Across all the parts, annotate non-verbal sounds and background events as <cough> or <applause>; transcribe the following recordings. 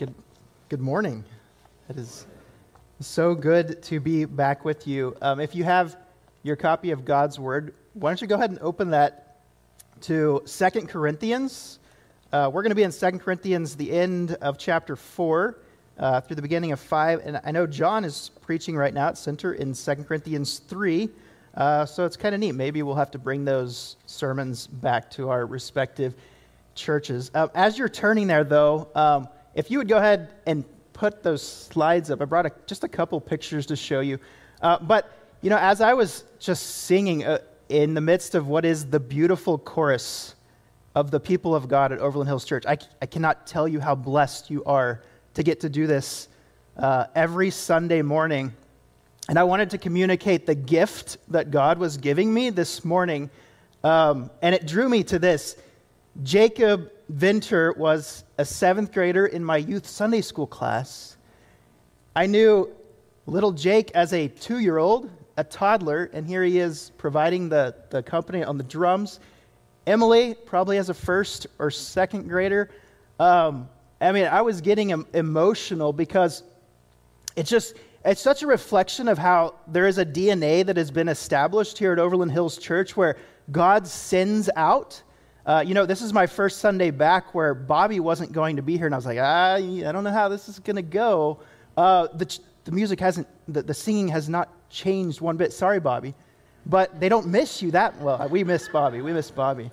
Good, good morning. It is so good to be back with you. Um, if you have your copy of God's Word, why don't you go ahead and open that to Second Corinthians? Uh, we're going to be in Second Corinthians, the end of chapter 4 uh, through the beginning of 5. And I know John is preaching right now at Center in Second Corinthians 3. Uh, so it's kind of neat. Maybe we'll have to bring those sermons back to our respective churches. Uh, as you're turning there, though, um, if you would go ahead and put those slides up, I brought a, just a couple pictures to show you. Uh, but, you know, as I was just singing uh, in the midst of what is the beautiful chorus of the people of God at Overland Hills Church, I, I cannot tell you how blessed you are to get to do this uh, every Sunday morning. And I wanted to communicate the gift that God was giving me this morning. Um, and it drew me to this. Jacob Vinter was a seventh grader in my youth Sunday school class. I knew little Jake as a two year old, a toddler, and here he is providing the, the company on the drums. Emily, probably as a first or second grader. Um, I mean, I was getting emotional because it's just, it's such a reflection of how there is a DNA that has been established here at Overland Hills Church where God sends out uh, you know, this is my first Sunday back where Bobby wasn't going to be here, and I was like, ah, I don't know how this is going to go. Uh, the, the music hasn't, the, the singing has not changed one bit. Sorry, Bobby. But they don't miss you that well. We miss Bobby. We miss Bobby.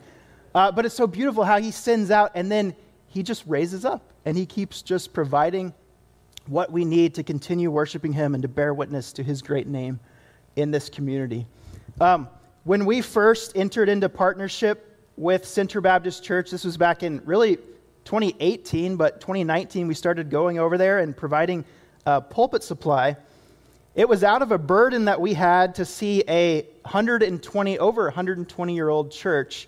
Uh, but it's so beautiful how he sends out and then he just raises up and he keeps just providing what we need to continue worshiping him and to bear witness to his great name in this community. Um, when we first entered into partnership with Center Baptist Church. This was back in really 2018, but 2019 we started going over there and providing uh, pulpit supply. It was out of a burden that we had to see a 120 over 120 year old church.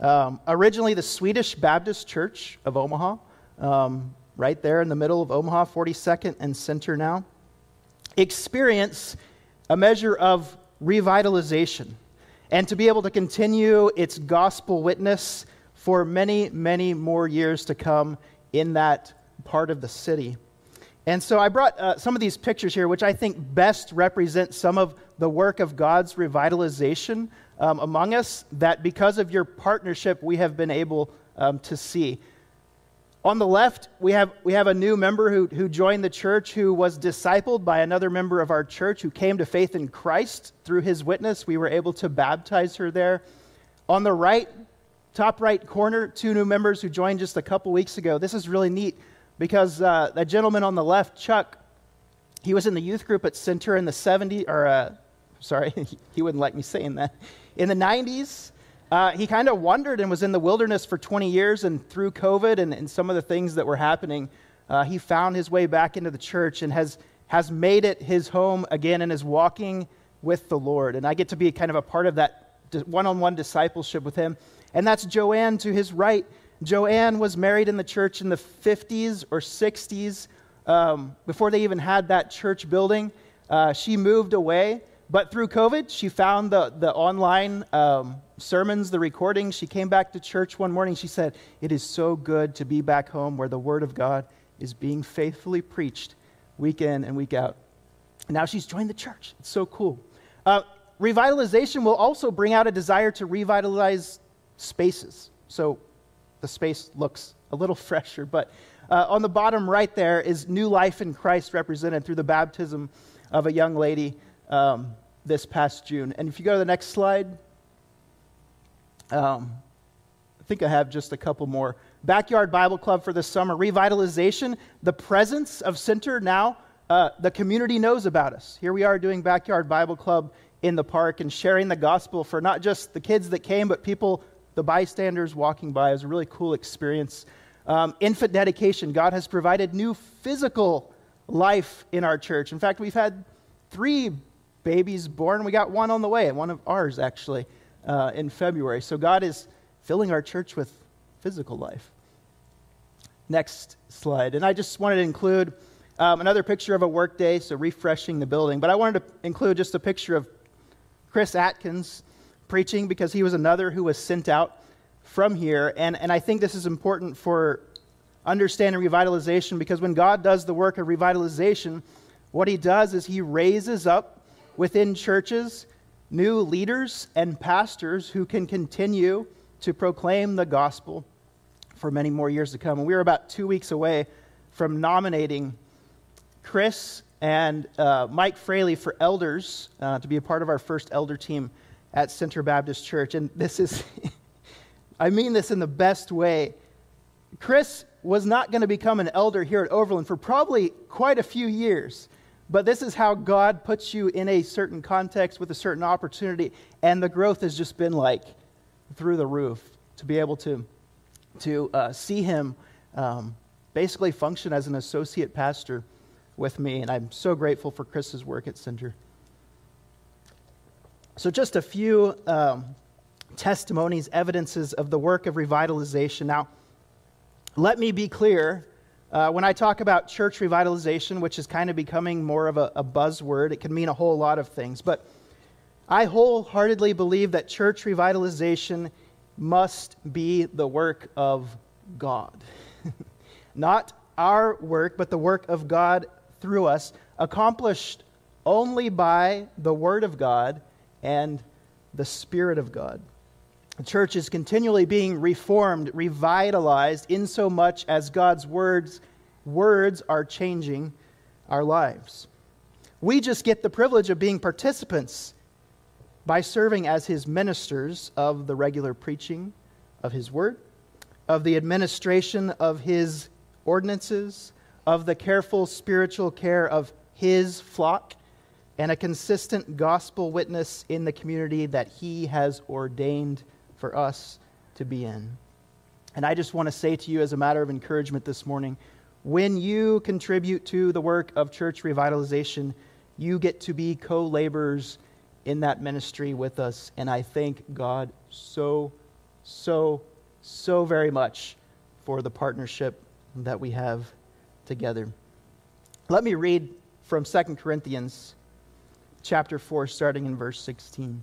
Um, originally, the Swedish Baptist Church of Omaha, um, right there in the middle of Omaha, 42nd and Center now, experience a measure of revitalization and to be able to continue its gospel witness for many, many more years to come in that part of the city. And so I brought uh, some of these pictures here, which I think best represent some of the work of God's revitalization um, among us, that because of your partnership, we have been able um, to see. On the left, we have, we have a new member who, who joined the church who was discipled by another member of our church who came to faith in Christ through his witness. We were able to baptize her there. On the right, top right corner, two new members who joined just a couple weeks ago. This is really neat because uh, that gentleman on the left, Chuck, he was in the youth group at Center in the 70s, or uh, sorry, <laughs> he wouldn't like me saying that. In the 90s, uh, he kind of wandered and was in the wilderness for 20 years, and through COVID and, and some of the things that were happening, uh, he found his way back into the church and has, has made it his home again and is walking with the Lord. And I get to be kind of a part of that one on one discipleship with him. And that's Joanne to his right. Joanne was married in the church in the 50s or 60s um, before they even had that church building. Uh, she moved away, but through COVID, she found the, the online um, sermons, the recordings. She came back to church one morning. She said, It is so good to be back home where the Word of God is being faithfully preached week in and week out. And now she's joined the church. It's so cool. Uh, revitalization will also bring out a desire to revitalize spaces. So the space looks a little <laughs> fresher, but uh, on the bottom right there is new life in Christ represented through the baptism of a young lady um, this past June. And if you go to the next slide, um, I think I have just a couple more. Backyard Bible Club for the summer. Revitalization, the presence of Center now. Uh, the community knows about us. Here we are doing Backyard Bible Club in the park and sharing the gospel for not just the kids that came, but people, the bystanders walking by. It was a really cool experience. Um, infant dedication. God has provided new physical life in our church. In fact, we've had three babies born. We got one on the way, one of ours, actually uh, in February. So God is filling our church with physical life. Next slide. And I just wanted to include um, another picture of a workday, so refreshing the building. But I wanted to include just a picture of Chris Atkins preaching because he was another who was sent out from here. And, and I think this is important for understanding revitalization because when God does the work of revitalization, what he does is he raises up within churches new leaders and pastors who can continue to proclaim the gospel for many more years to come. And we're about two weeks away from nominating Chris and uh, Mike Fraley for elders uh, to be a part of our first elder team at Center Baptist Church. And this is, <laughs> I mean this in the best way. Chris was not going to become an elder here at Overland for probably quite a few years. But this is how God puts you in a certain context with a certain opportunity. And the growth has just been like through the roof to be able to, to uh, see him um, basically function as an associate pastor with me. And I'm so grateful for Chris's work at Center. So, just a few um, testimonies, evidences of the work of revitalization. Now, let me be clear uh, when I talk about church revitalization, which is kind of becoming more of a, a buzzword, it can mean a whole lot of things. But I wholeheartedly believe that church revitalization must be the work of God. <laughs> Not our work, but the work of God through us, accomplished only by the Word of God and the Spirit of God. The church is continually being reformed, revitalized, in so much as God's words, words are changing our lives. We just get the privilege of being participants by serving as his ministers of the regular preaching of his word, of the administration of his ordinances, of the careful spiritual care of his flock, and a consistent gospel witness in the community that he has ordained for us to be in. And I just want to say to you, as a matter of encouragement this morning, when you contribute to the work of church revitalization, you get to be co laborers in that ministry with us. And I thank God so, so, so very much for the partnership that we have together. Let me read from 2 Corinthians chapter 4, starting in verse 16.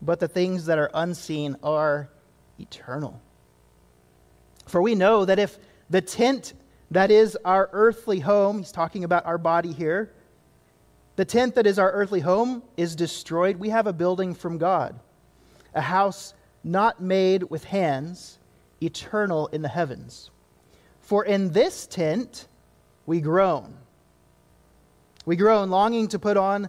but the things that are unseen are eternal. For we know that if the tent that is our earthly home, he's talking about our body here, the tent that is our earthly home is destroyed, we have a building from God, a house not made with hands, eternal in the heavens. For in this tent we groan. We groan, longing to put on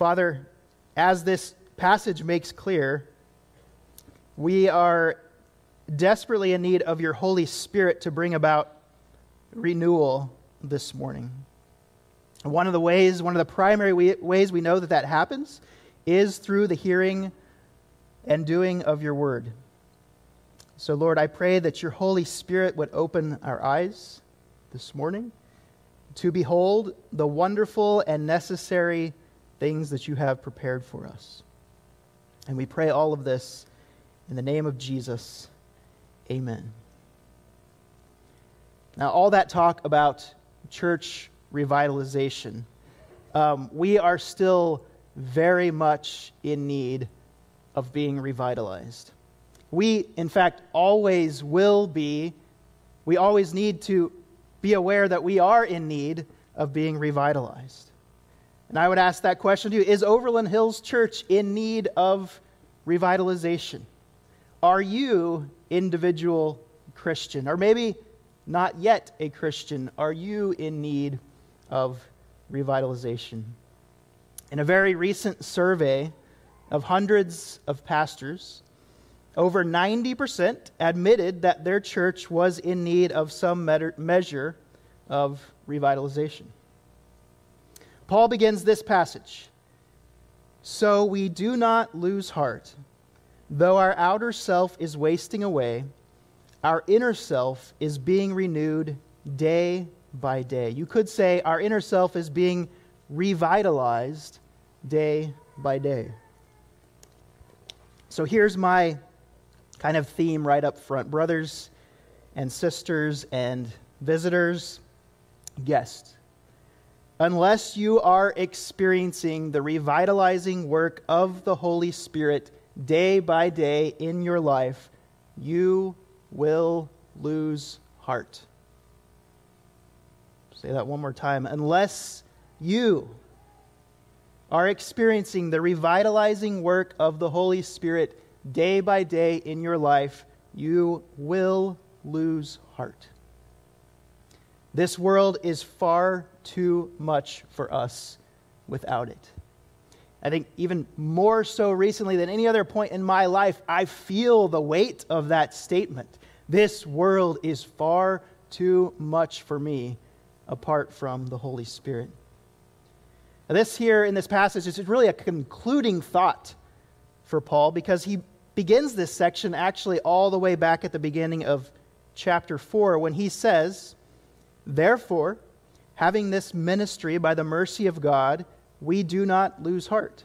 Father, as this passage makes clear, we are desperately in need of your Holy Spirit to bring about renewal this morning. One of the ways, one of the primary ways we know that that happens is through the hearing and doing of your word. So, Lord, I pray that your Holy Spirit would open our eyes this morning to behold the wonderful and necessary things that you have prepared for us. And we pray all of this in the name of Jesus. Amen. Now, all that talk about church revitalization, um, we are still very much in need of being revitalized. We, in fact, always will be, we always need to be aware that we are in need of being revitalized. And I would ask that question to you Is Overland Hills Church in need of revitalization? Are you individual Christian? Or maybe not yet a Christian. Are you in need of revitalization? In a very recent survey of hundreds of pastors, over 90% admitted that their church was in need of some measure of revitalization. Paul begins this passage So we do not lose heart. Though our outer self is wasting away, our inner self is being renewed day by day. You could say our inner self is being revitalized day by day. So here's my kind of theme right up front brothers and sisters and visitors, guests. Unless you are experiencing the revitalizing work of the Holy Spirit day by day in your life, you will lose heart. Say that one more time. Unless you are experiencing the revitalizing work of the Holy Spirit day by day in your life, you will lose heart. This world is far too much for us without it. I think even more so recently than any other point in my life, I feel the weight of that statement. This world is far too much for me apart from the Holy Spirit. Now, this here in this passage is really a concluding thought for Paul because he begins this section actually all the way back at the beginning of chapter 4 when he says, Therefore, having this ministry by the mercy of God, we do not lose heart.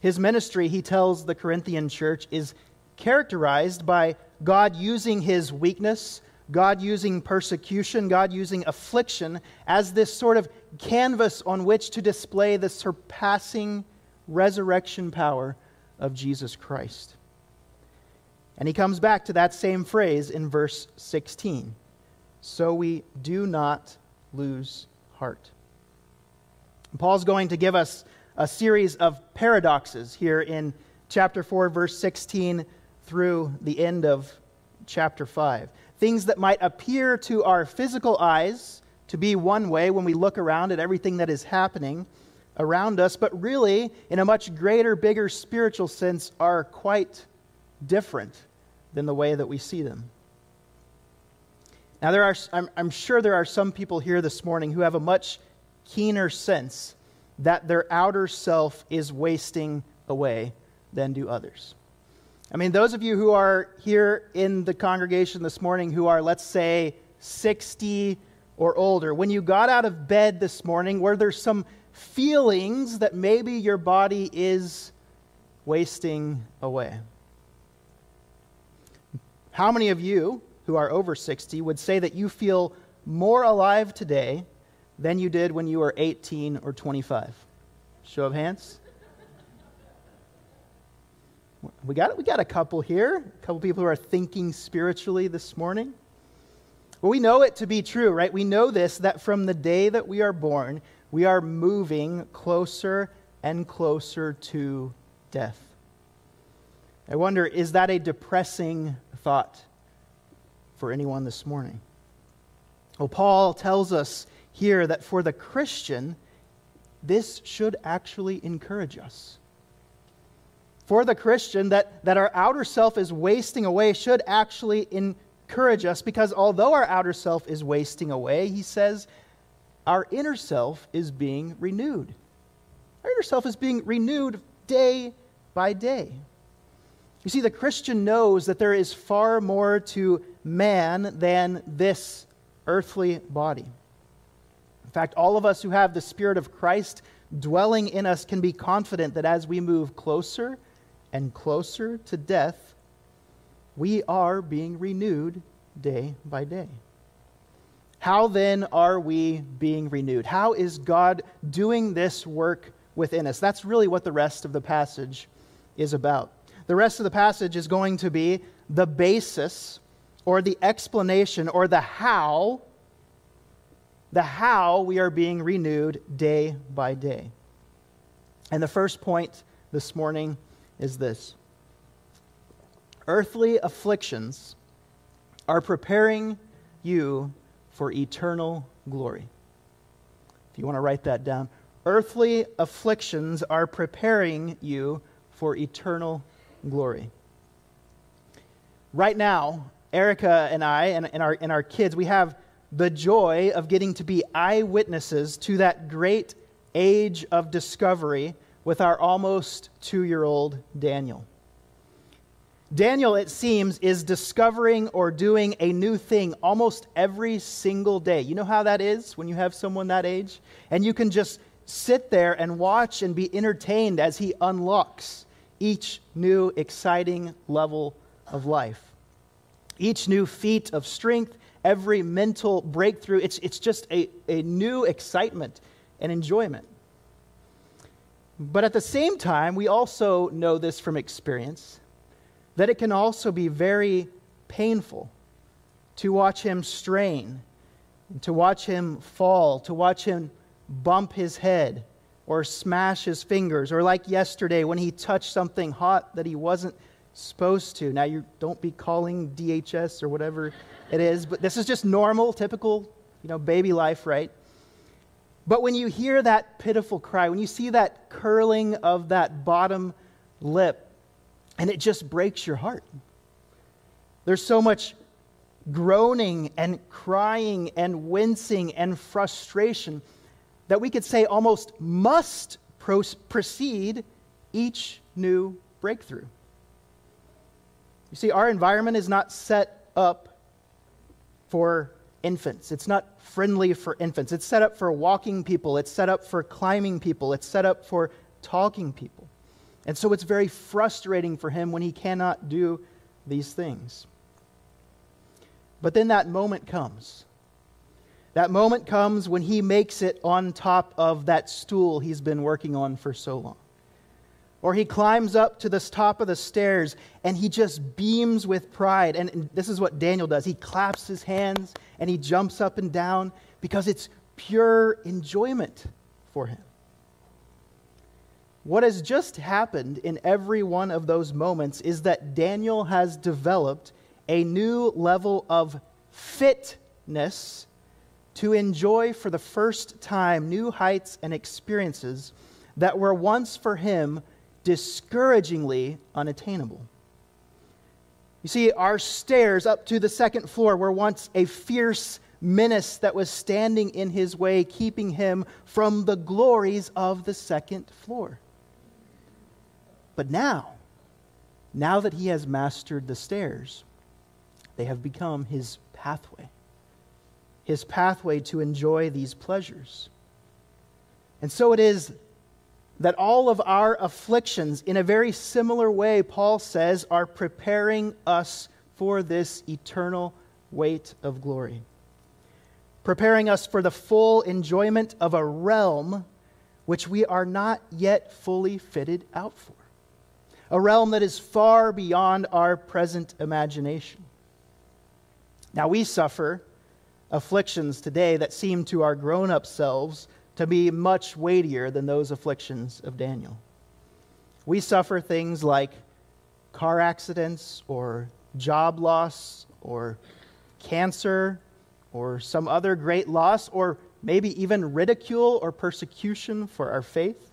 His ministry, he tells the Corinthian church, is characterized by God using his weakness, God using persecution, God using affliction as this sort of canvas on which to display the surpassing resurrection power of Jesus Christ. And he comes back to that same phrase in verse 16. So we do not lose heart. Paul's going to give us a series of paradoxes here in chapter 4, verse 16 through the end of chapter 5. Things that might appear to our physical eyes to be one way when we look around at everything that is happening around us, but really, in a much greater, bigger spiritual sense, are quite different than the way that we see them. Now, there are, I'm, I'm sure there are some people here this morning who have a much keener sense that their outer self is wasting away than do others. I mean, those of you who are here in the congregation this morning who are, let's say, 60 or older, when you got out of bed this morning, were there some feelings that maybe your body is wasting away? How many of you who are over 60 would say that you feel more alive today than you did when you were 18 or 25? Show of hands. We got, we got a couple here, a couple people who are thinking spiritually this morning. Well, we know it to be true, right? We know this that from the day that we are born, we are moving closer and closer to death. I wonder, is that a depressing thought for anyone this morning? Well, Paul tells us here that for the Christian, this should actually encourage us for the Christian that, that our outer self is wasting away should actually encourage us because although our outer self is wasting away, he says our inner self is being renewed. Our inner self is being renewed day by day. You see, the Christian knows that there is far more to man than this earthly body. In fact, all of us who have the Spirit of Christ dwelling in us can be confident that as we move closer and closer to death, we are being renewed day by day. How then are we being renewed? How is God doing this work within us? That's really what the rest of the passage is about. The rest of the passage is going to be the basis or the explanation or the how the how we are being renewed day by day. And the first point this morning is this Earthly afflictions are preparing you for eternal glory. If you want to write that down, earthly afflictions are preparing you for eternal glory. Right now, Erica and I and, and, our, and our kids, we have the joy of getting to be eyewitnesses to that great age of discovery with our almost two year old Daniel. Daniel, it seems, is discovering or doing a new thing almost every single day. You know how that is when you have someone that age? And you can just sit there and watch and be entertained as he unlocks each new exciting level of life. Each new feat of strength, every mental breakthrough, it's, it's just a, a new excitement and enjoyment. But at the same time, we also know this from experience that it can also be very painful to watch him strain, to watch him fall, to watch him bump his head or smash his fingers, or like yesterday when he touched something hot that he wasn't supposed to. Now, you don't be calling DHS or whatever it is, but this is just normal, typical, you know, baby life, right? But when you hear that pitiful cry, when you see that curling of that bottom lip, and it just breaks your heart. There's so much groaning and crying and wincing and frustration that we could say almost must precede each new breakthrough. You see, our environment is not set up for infants. It's not friendly for infants. It's set up for walking people. It's set up for climbing people. It's set up for talking people. And so it's very frustrating for him when he cannot do these things. But then that moment comes. That moment comes when he makes it on top of that stool he's been working on for so long. Or he climbs up to the top of the stairs and he just beams with pride. And this is what Daniel does. He claps his hands and he jumps up and down because it's pure enjoyment for him. What has just happened in every one of those moments is that Daniel has developed a new level of fitness to enjoy for the first time new heights and experiences that were once for him discouragingly unattainable. You see, our stairs up to the second floor were once a fierce menace that was standing in his way, keeping him from the glories of the second floor. But now, now that he has mastered the stairs, they have become his pathway, his pathway to enjoy these pleasures. And so it is that all of our afflictions, in a very similar way, Paul says, are preparing us for this eternal weight of glory. Preparing us for the full enjoyment of a realm which we are not yet fully fitted out for a realm that is far beyond our present imagination. Now, we suffer afflictions today that seem to our grown up selves to be much weightier than those afflictions of Daniel. We suffer things like car accidents or job loss or cancer or some other great loss or maybe even ridicule or persecution for our faith.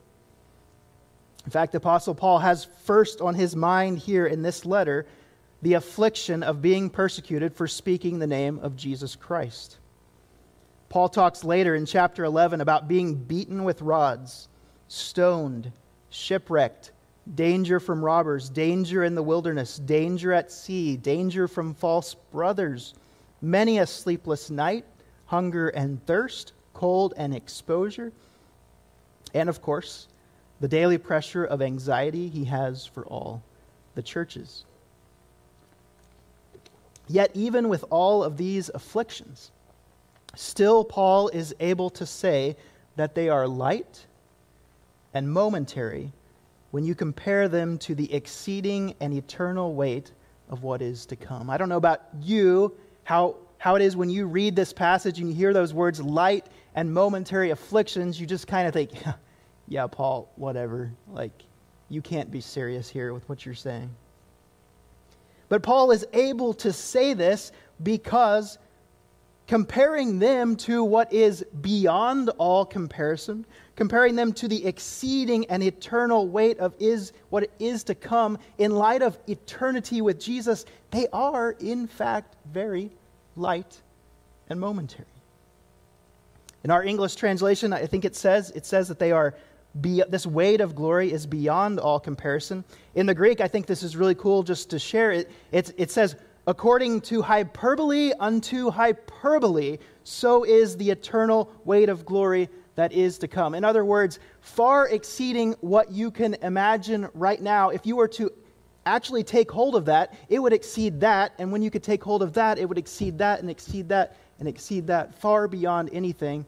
In fact, the Apostle Paul has first on his mind here in this letter the affliction of being persecuted for speaking the name of Jesus Christ. Paul talks later in chapter 11 about being beaten with rods, stoned, shipwrecked, danger from robbers, danger in the wilderness, danger at sea, danger from false brothers, many a sleepless night, hunger and thirst, cold and exposure, and of course, the daily pressure of anxiety he has for all the churches. Yet, even with all of these afflictions, still Paul is able to say that they are light and momentary when you compare them to the exceeding and eternal weight of what is to come. I don't know about you, how, how it is when you read this passage and you hear those words, light and momentary afflictions, you just kind of think, <laughs> yeah, Paul, whatever. Like, you can't be serious here with what you're saying. But Paul is able to say this because comparing them to what is beyond all comparison, comparing them to the exceeding and eternal weight of is what is to come in light of eternity with Jesus, they are in fact very light and momentary. In our English translation, I think it says it says that they are be, this weight of glory is beyond all comparison. In the Greek, I think this is really cool just to share it. It, it says, according to hyperbole unto hyperbole, so is the eternal weight of glory that is to come. In other words, far exceeding what you can imagine right now. If you were to actually take hold of that, it would exceed that. And when you could take hold of that, it would exceed that and exceed that and exceed that far beyond anything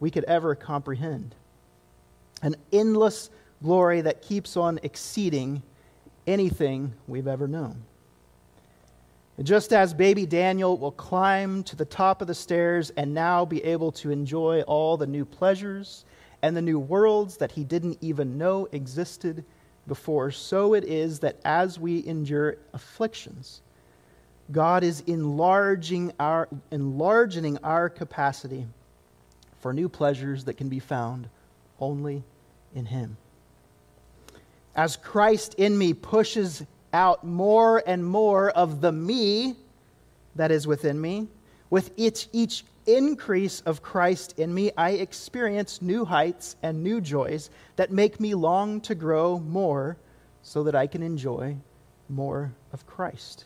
we could ever comprehend an endless glory that keeps on exceeding anything we've ever known. Just as baby Daniel will climb to the top of the stairs and now be able to enjoy all the new pleasures and the new worlds that he didn't even know existed before, so it is that as we endure afflictions, God is enlarging our, enlarging our capacity for new pleasures that can be found only in Him. As Christ in me pushes out more and more of the me that is within me, with each, each increase of Christ in me, I experience new heights and new joys that make me long to grow more so that I can enjoy more of Christ.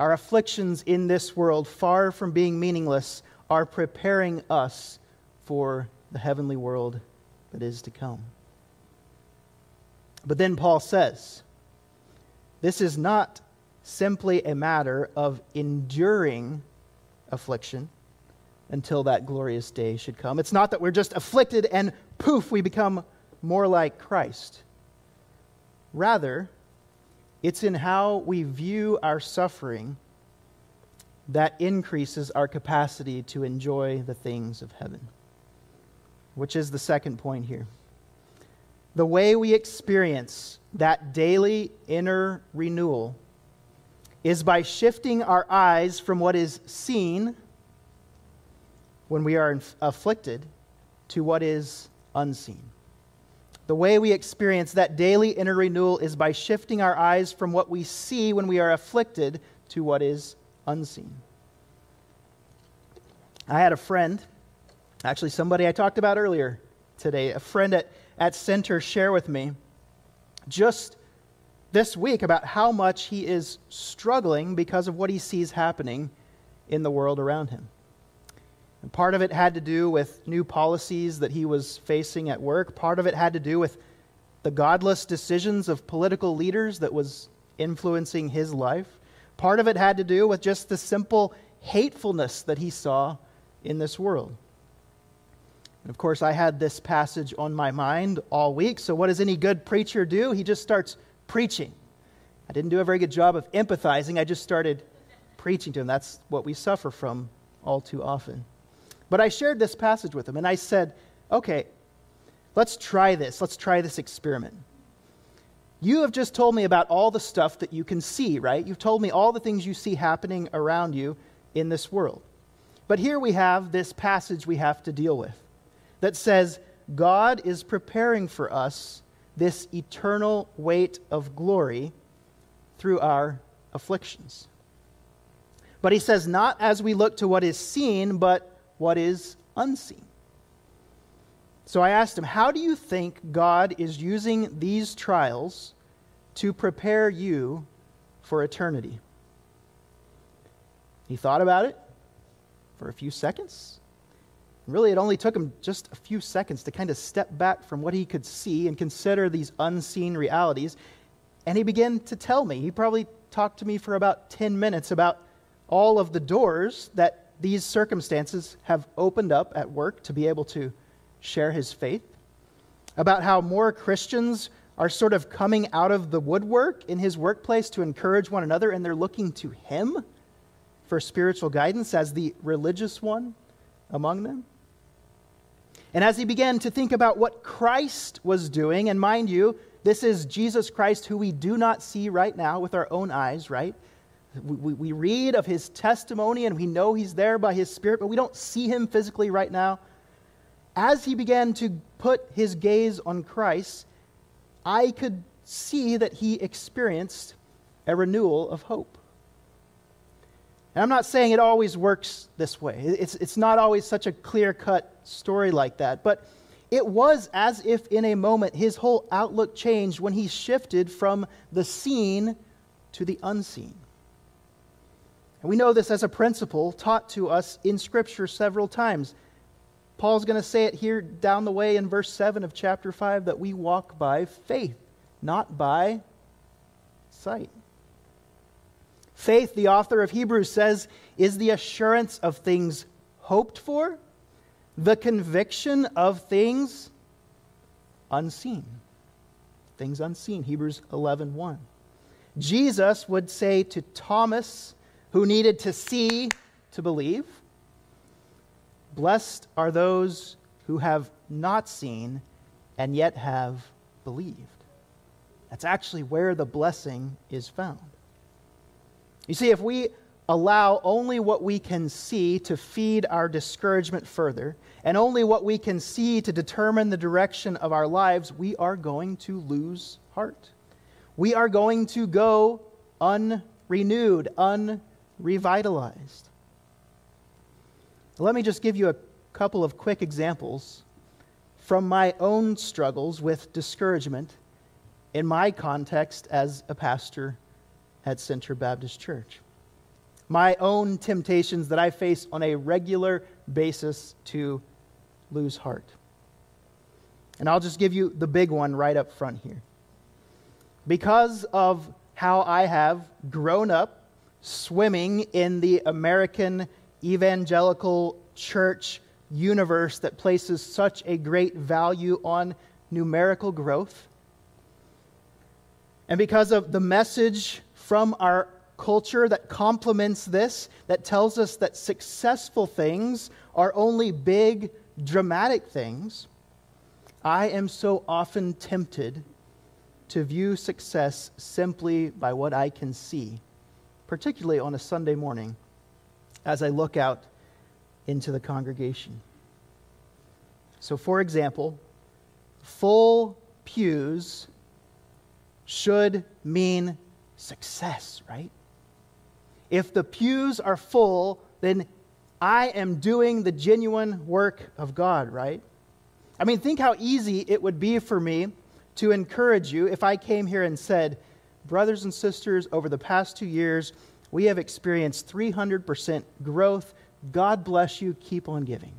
Our afflictions in this world, far from being meaningless, are preparing us for the heavenly world that is to come. But then Paul says, this is not simply a matter of enduring affliction until that glorious day should come. It's not that we're just afflicted and poof, we become more like Christ. Rather, it's in how we view our suffering that increases our capacity to enjoy the things of heaven which is the second point here. The way we experience that daily inner renewal is by shifting our eyes from what is seen when we are afflicted to what is unseen. The way we experience that daily inner renewal is by shifting our eyes from what we see when we are afflicted to what is unseen. I had a friend Actually, somebody I talked about earlier today, a friend at, at Center, share with me just this week about how much he is struggling because of what he sees happening in the world around him. And part of it had to do with new policies that he was facing at work. Part of it had to do with the godless decisions of political leaders that was influencing his life. Part of it had to do with just the simple hatefulness that he saw in this world. And of course, I had this passage on my mind all week. So, what does any good preacher do? He just starts preaching. I didn't do a very good job of empathizing. I just started preaching to him. That's what we suffer from all too often. But I shared this passage with him, and I said, okay, let's try this. Let's try this experiment. You have just told me about all the stuff that you can see, right? You've told me all the things you see happening around you in this world. But here we have this passage we have to deal with that says God is preparing for us this eternal weight of glory through our afflictions. But he says, not as we look to what is seen, but what is unseen. So I asked him, How do you think God is using these trials to prepare you for eternity? He thought about it for a few seconds. Really, it only took him just a few seconds to kind of step back from what he could see and consider these unseen realities. And he began to tell me. He probably talked to me for about 10 minutes about all of the doors that these circumstances have opened up at work to be able to share his faith, about how more Christians are sort of coming out of the woodwork in his workplace to encourage one another, and they're looking to him for spiritual guidance as the religious one among them. And as he began to think about what Christ was doing, and mind you, this is Jesus Christ who we do not see right now with our own eyes, right? We, we, read of his testimony and we know he's there by his Spirit, but we don't see him physically right now. As he began to put his gaze on Christ, I could see that he experienced a renewal of hope. And I'm not saying it always works this way, it's, it's not always such a clear cut story like that, but it was as if in a moment his whole outlook changed when he shifted from the seen to the unseen. And we know this as a principle taught to us in Scripture several times. Paul's going to say it here down the way in verse 7 of chapter 5 that we walk by faith, not by sight. Faith, the author of Hebrews says, is the assurance of things hoped for, the conviction of things unseen. Things unseen, Hebrews 11 1. Jesus would say to Thomas, who needed to see to believe, Blessed are those who have not seen and yet have believed. That's actually where the blessing is found. You see, if we allow only what we can see to feed our discouragement further, and only what we can see to determine the direction of our lives, we are going to lose heart. We are going to go unrenewed, unrevitalized. Let me just give you a couple of quick examples from my own struggles with discouragement in my context as a pastor at Center Baptist Church. My own temptations that I face on a regular basis to lose heart. And I'll just give you the big one right up front here. Because of how I have grown up swimming in the American evangelical church universe that places such a great value on numerical growth, and because of the message from our culture that complements this, that tells us that successful things are only big, dramatic things, I am so often tempted to view success simply by what I can see, particularly on a Sunday morning as I look out into the congregation. So, for example, full pews should mean success, right? If the pews are full, then I am doing the genuine work of God, right? I mean, think how easy it would be for me to encourage you if I came here and said, Brothers and sisters, over the past two years, we have experienced 300% growth. God bless you. Keep on giving.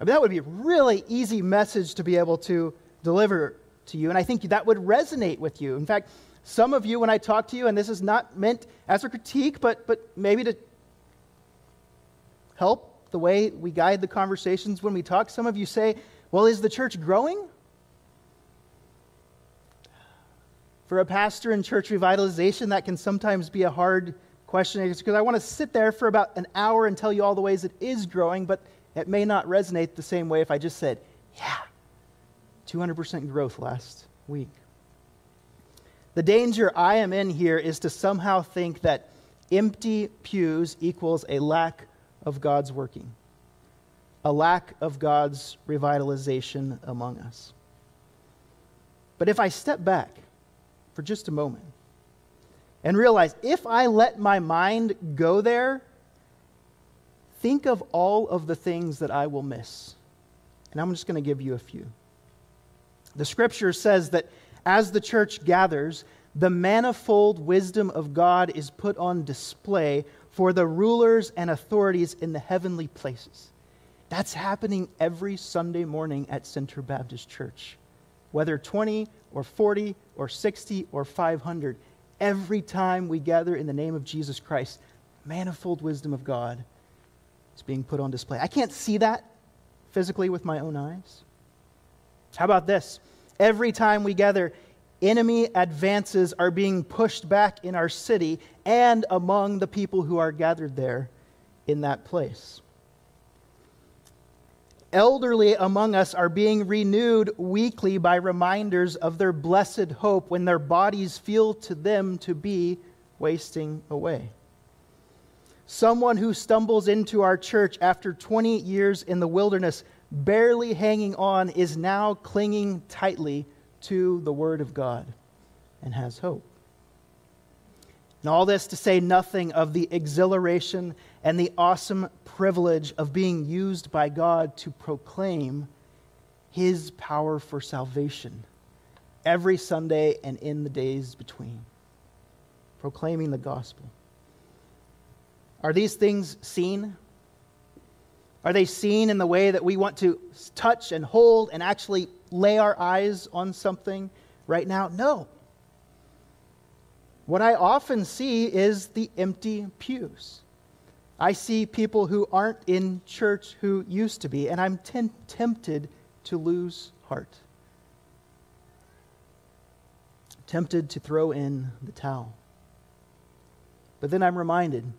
I mean, that would be a really easy message to be able to deliver to you, and I think that would resonate with you. In fact, some of you, when I talk to you, and this is not meant as a critique, but, but maybe to help the way we guide the conversations when we talk, some of you say, Well, is the church growing? For a pastor in church revitalization, that can sometimes be a hard question because I want to sit there for about an hour and tell you all the ways it is growing, but it may not resonate the same way if I just said, Yeah, 200% growth last week. The danger I am in here is to somehow think that empty pews equals a lack of God's working, a lack of God's revitalization among us. But if I step back for just a moment and realize if I let my mind go there, think of all of the things that I will miss. And I'm just going to give you a few. The scripture says that as the church gathers, the manifold wisdom of God is put on display for the rulers and authorities in the heavenly places. That's happening every Sunday morning at Center Baptist Church. Whether 20 or 40 or 60 or 500, every time we gather in the name of Jesus Christ, manifold wisdom of God is being put on display. I can't see that physically with my own eyes. How about this? Every time we gather, enemy advances are being pushed back in our city and among the people who are gathered there in that place. elderly among us are being renewed weekly by reminders of their blessed hope when their bodies feel to them to be wasting away. Someone who stumbles into our church after 20 years in the wilderness, barely hanging on, is now clinging tightly to the Word of God and has hope. And all this to say nothing of the exhilaration and the awesome privilege of being used by God to proclaim His power for salvation every Sunday and in the days between. Proclaiming the gospel. Are these things seen? Are they seen in the way that we want to touch and hold and actually lay our eyes on something right now? No. What I often see is the empty pews. I see people who aren't in church who used to be, and I'm tempted to lose heart. Tempted to throw in the towel. But then I'm reminded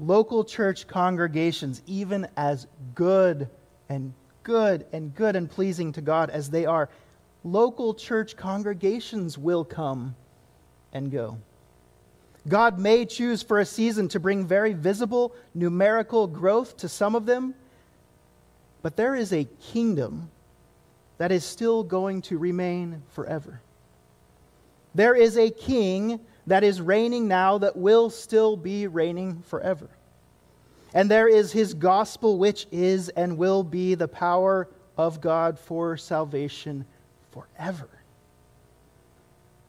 local church congregations, even as good and good and good and pleasing to God as they are, local church congregations will come and go. God may choose for a season to bring very visible numerical growth to some of them, but there is a kingdom that is still going to remain forever. There is a king that is reigning now that will still be reigning forever. And there is his gospel, which is and will be the power of God for salvation forever.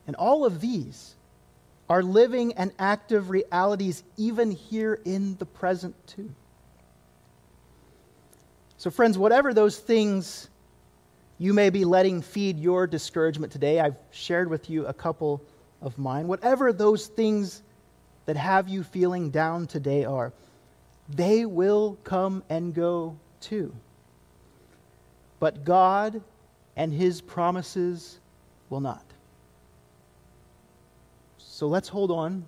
And all of these are living and active realities even here in the present, too. So, friends, whatever those things you may be letting feed your discouragement today, I've shared with you a couple of mine. Whatever those things that have you feeling down today are, they will come and go too. But God and His promises will not. So let's hold on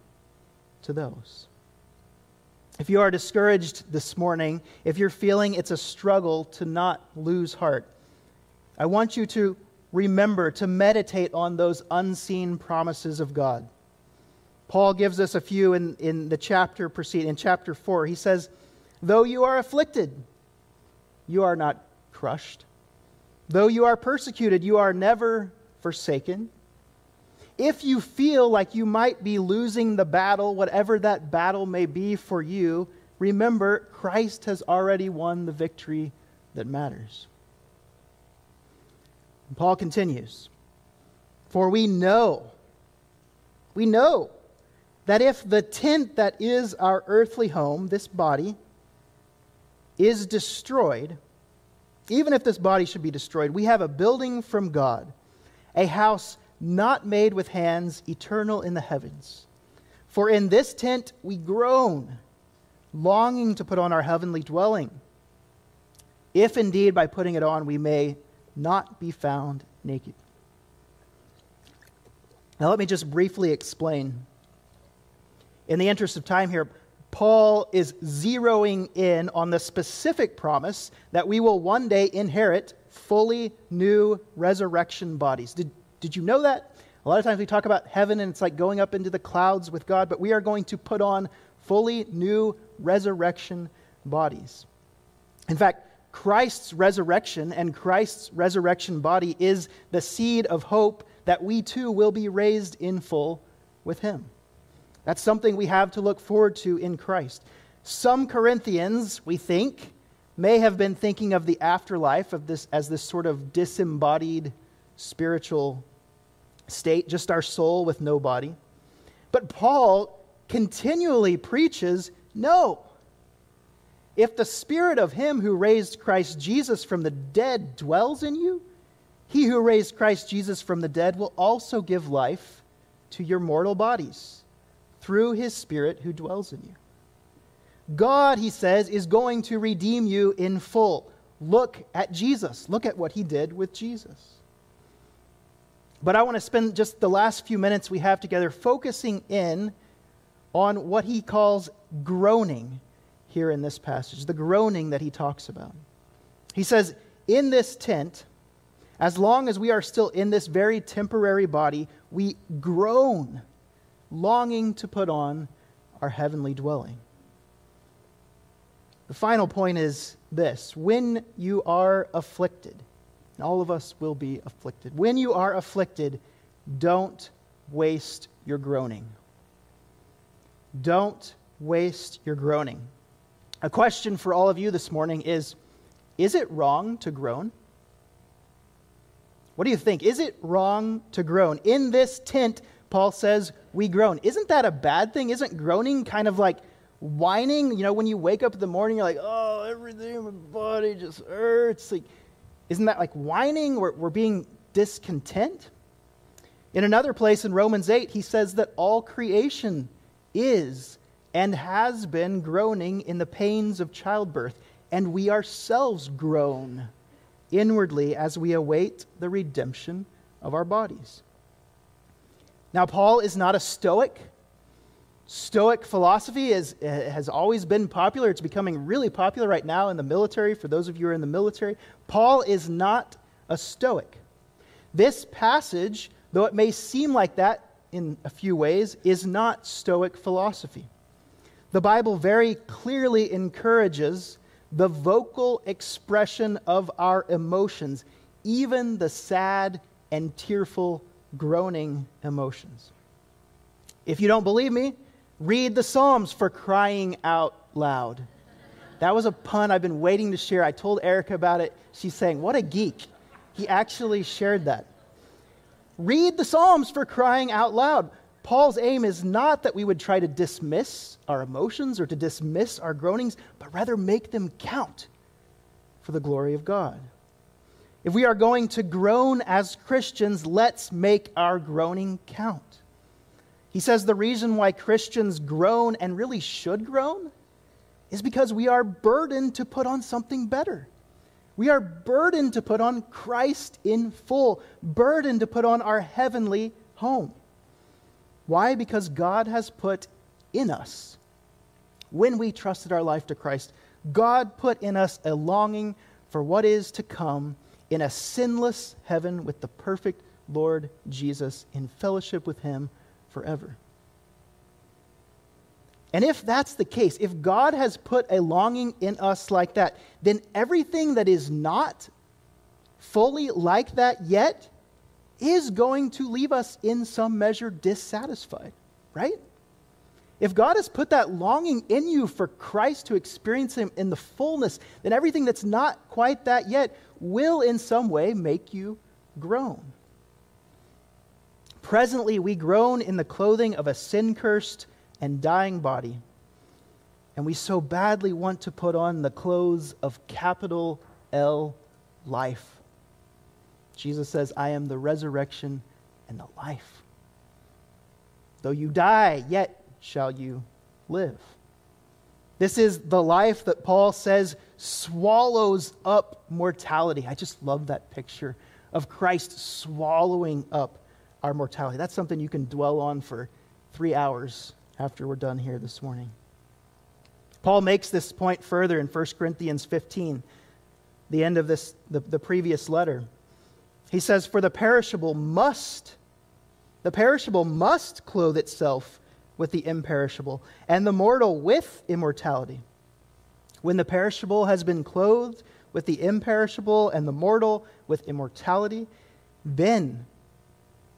to those. If you are discouraged this morning, if you're feeling it's a struggle to not lose heart, I want you to remember to meditate on those unseen promises of God. Paul gives us a few in, in the chapter preceding, in chapter 4. He says, Though you are afflicted, you are not crushed. Though you are persecuted, you are never forsaken if you feel like you might be losing the battle, whatever that battle may be for you, remember Christ has already won the victory that matters. And Paul continues For we know, we know that if the tent that is our earthly home, this body, is destroyed, even if this body should be destroyed, we have a building from God, a house not made with hands, eternal in the heavens. For in this tent we groan, longing to put on our heavenly dwelling, if indeed by putting it on we may not be found naked. Now, let me just briefly explain. In the interest of time here, Paul is zeroing in on the specific promise that we will one day inherit fully new resurrection bodies. Did, did you know that? A lot of times we talk about heaven and it's like going up into the clouds with God, but we are going to put on fully new resurrection bodies. In fact, Christ's resurrection and Christ's resurrection body is the seed of hope that we too will be raised in full with him. That's something we have to look forward to in Christ. Some Corinthians, we think, may have been thinking of the afterlife of this as this sort of disembodied spiritual state, just our soul with no body. But Paul continually preaches no. If the spirit of him who raised Christ Jesus from the dead dwells in you, he who raised Christ Jesus from the dead will also give life to your mortal bodies through his spirit who dwells in you. God, he says, is going to redeem you in full. Look at Jesus. Look at what he did with Jesus. But I want to spend just the last few minutes we have together focusing in on what he calls groaning here in this passage, the groaning that he talks about. He says, In this tent, as long as we are still in this very temporary body, we groan, longing to put on our heavenly dwelling. The final point is this when you are afflicted, and all of us will be afflicted, when you are afflicted, don't waste your groaning. Don't waste your groaning. A question for all of you this morning is Is it wrong to groan? What do you think? Is it wrong to groan? In this tent, Paul says we groan. Isn't that a bad thing? Isn't groaning kind of like whining? You know, when you wake up in the morning, you're like, oh, everything in my body just hurts. Like, isn't that like whining? We're, we're being discontent. In another place in Romans 8, he says that all creation is and has been groaning in the pains of childbirth, and we ourselves groan inwardly as we await the redemption of our bodies. Now, Paul is not a Stoic. Stoic philosophy is, eh, has always been popular. It's becoming really popular right now in the military, for those of you who are in the military. Paul is not a Stoic. This passage, though it may seem like that in a few ways, is not Stoic philosophy. The Bible very clearly encourages the vocal expression of our emotions, even the sad and tearful groaning emotions. If you don't believe me, read the Psalms for crying out loud. That was a pun I've been waiting to share. I told Erica about it. She's saying, What a geek. He actually shared that. Read the Psalms for crying out loud. Paul's aim is not that we would try to dismiss our emotions or to dismiss our groanings, but rather make them count for the glory of God. If we are going to groan as Christians, let's make our groaning count. He says the reason why Christians groan and really should groan is because we are burdened to put on something better. We are burdened to put on Christ in full, burdened to put on our heavenly home. Why? Because God has put in us, when we trusted our life to Christ, God put in us a longing for what is to come in a sinless heaven with the perfect Lord Jesus in fellowship with Him forever. And if that's the case, if God has put a longing in us like that, then everything that is not fully like that yet is going to leave us in some measure dissatisfied, right? If God has put that longing in you for Christ to experience Him in the fullness, then everything that's not quite that yet will in some way make you groan. Presently, we groan in the clothing of a sin cursed and dying body, and we so badly want to put on the clothes of capital L life Jesus says, I am the resurrection and the life. Though you die, yet shall you live. This is the life that Paul says swallows up mortality. I just love that picture of Christ swallowing up our mortality. That's something you can dwell on for three hours after we're done here this morning. Paul makes this point further in 1 Corinthians 15, the end of this, the, the previous letter. He says, For the perishable must, the perishable must clothe itself with the imperishable, and the mortal with immortality. When the perishable has been clothed with the imperishable, and the mortal with immortality, then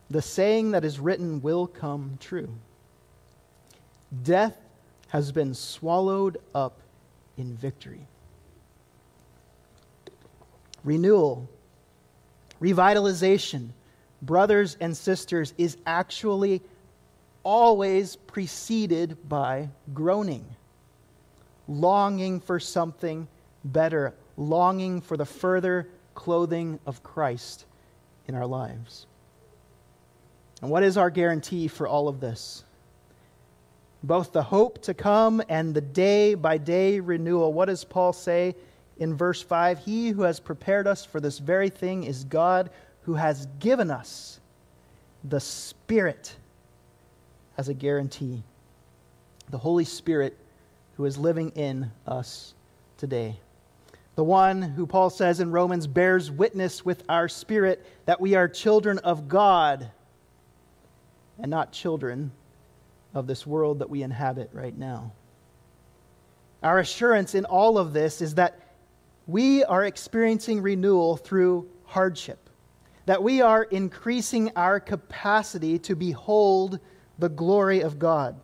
the saying that is written will come true. Death has been swallowed up in victory. Renewal Revitalization, brothers and sisters, is actually always preceded by groaning, longing for something better, longing for the further clothing of Christ in our lives. And what is our guarantee for all of this? Both the hope to come and the day by day renewal. What does Paul say in verse 5 He who has prepared us for this very thing is God who has given us the Spirit as a guarantee. The Holy Spirit who is living in us today. The one who Paul says in Romans bears witness with our spirit that we are children of God and not children of this world that we inhabit right now. Our assurance in all of this is that we are experiencing renewal through hardship, that we are increasing our capacity to behold the glory of God,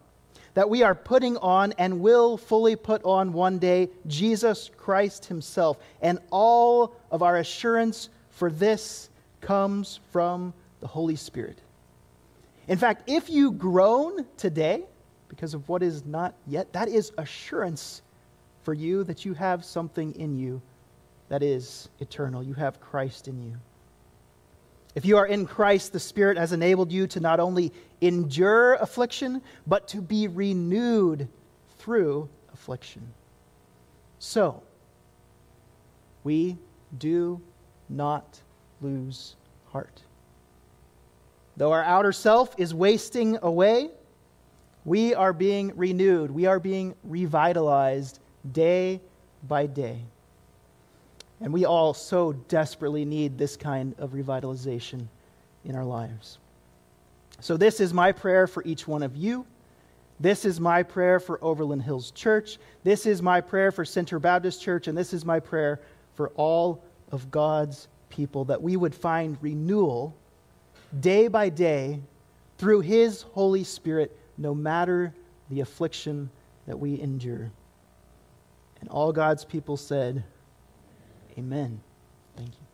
that we are putting on and will fully put on one day Jesus Christ Himself. And all of our assurance for this comes from the Holy Spirit. In fact, if you groan today because of what is not yet, that is assurance for you that you have something in you that is eternal. You have Christ in you. If you are in Christ, the Spirit has enabled you to not only endure affliction, but to be renewed through affliction. So, we do not lose heart. Though our outer self is wasting away, we are being renewed. We are being revitalized day by day. And we all so desperately need this kind of revitalization in our lives. So, this is my prayer for each one of you. This is my prayer for Overland Hills Church. This is my prayer for Center Baptist Church. And this is my prayer for all of God's people that we would find renewal day by day through His Holy Spirit, no matter the affliction that we endure. And all God's people said, Amen. Thank you.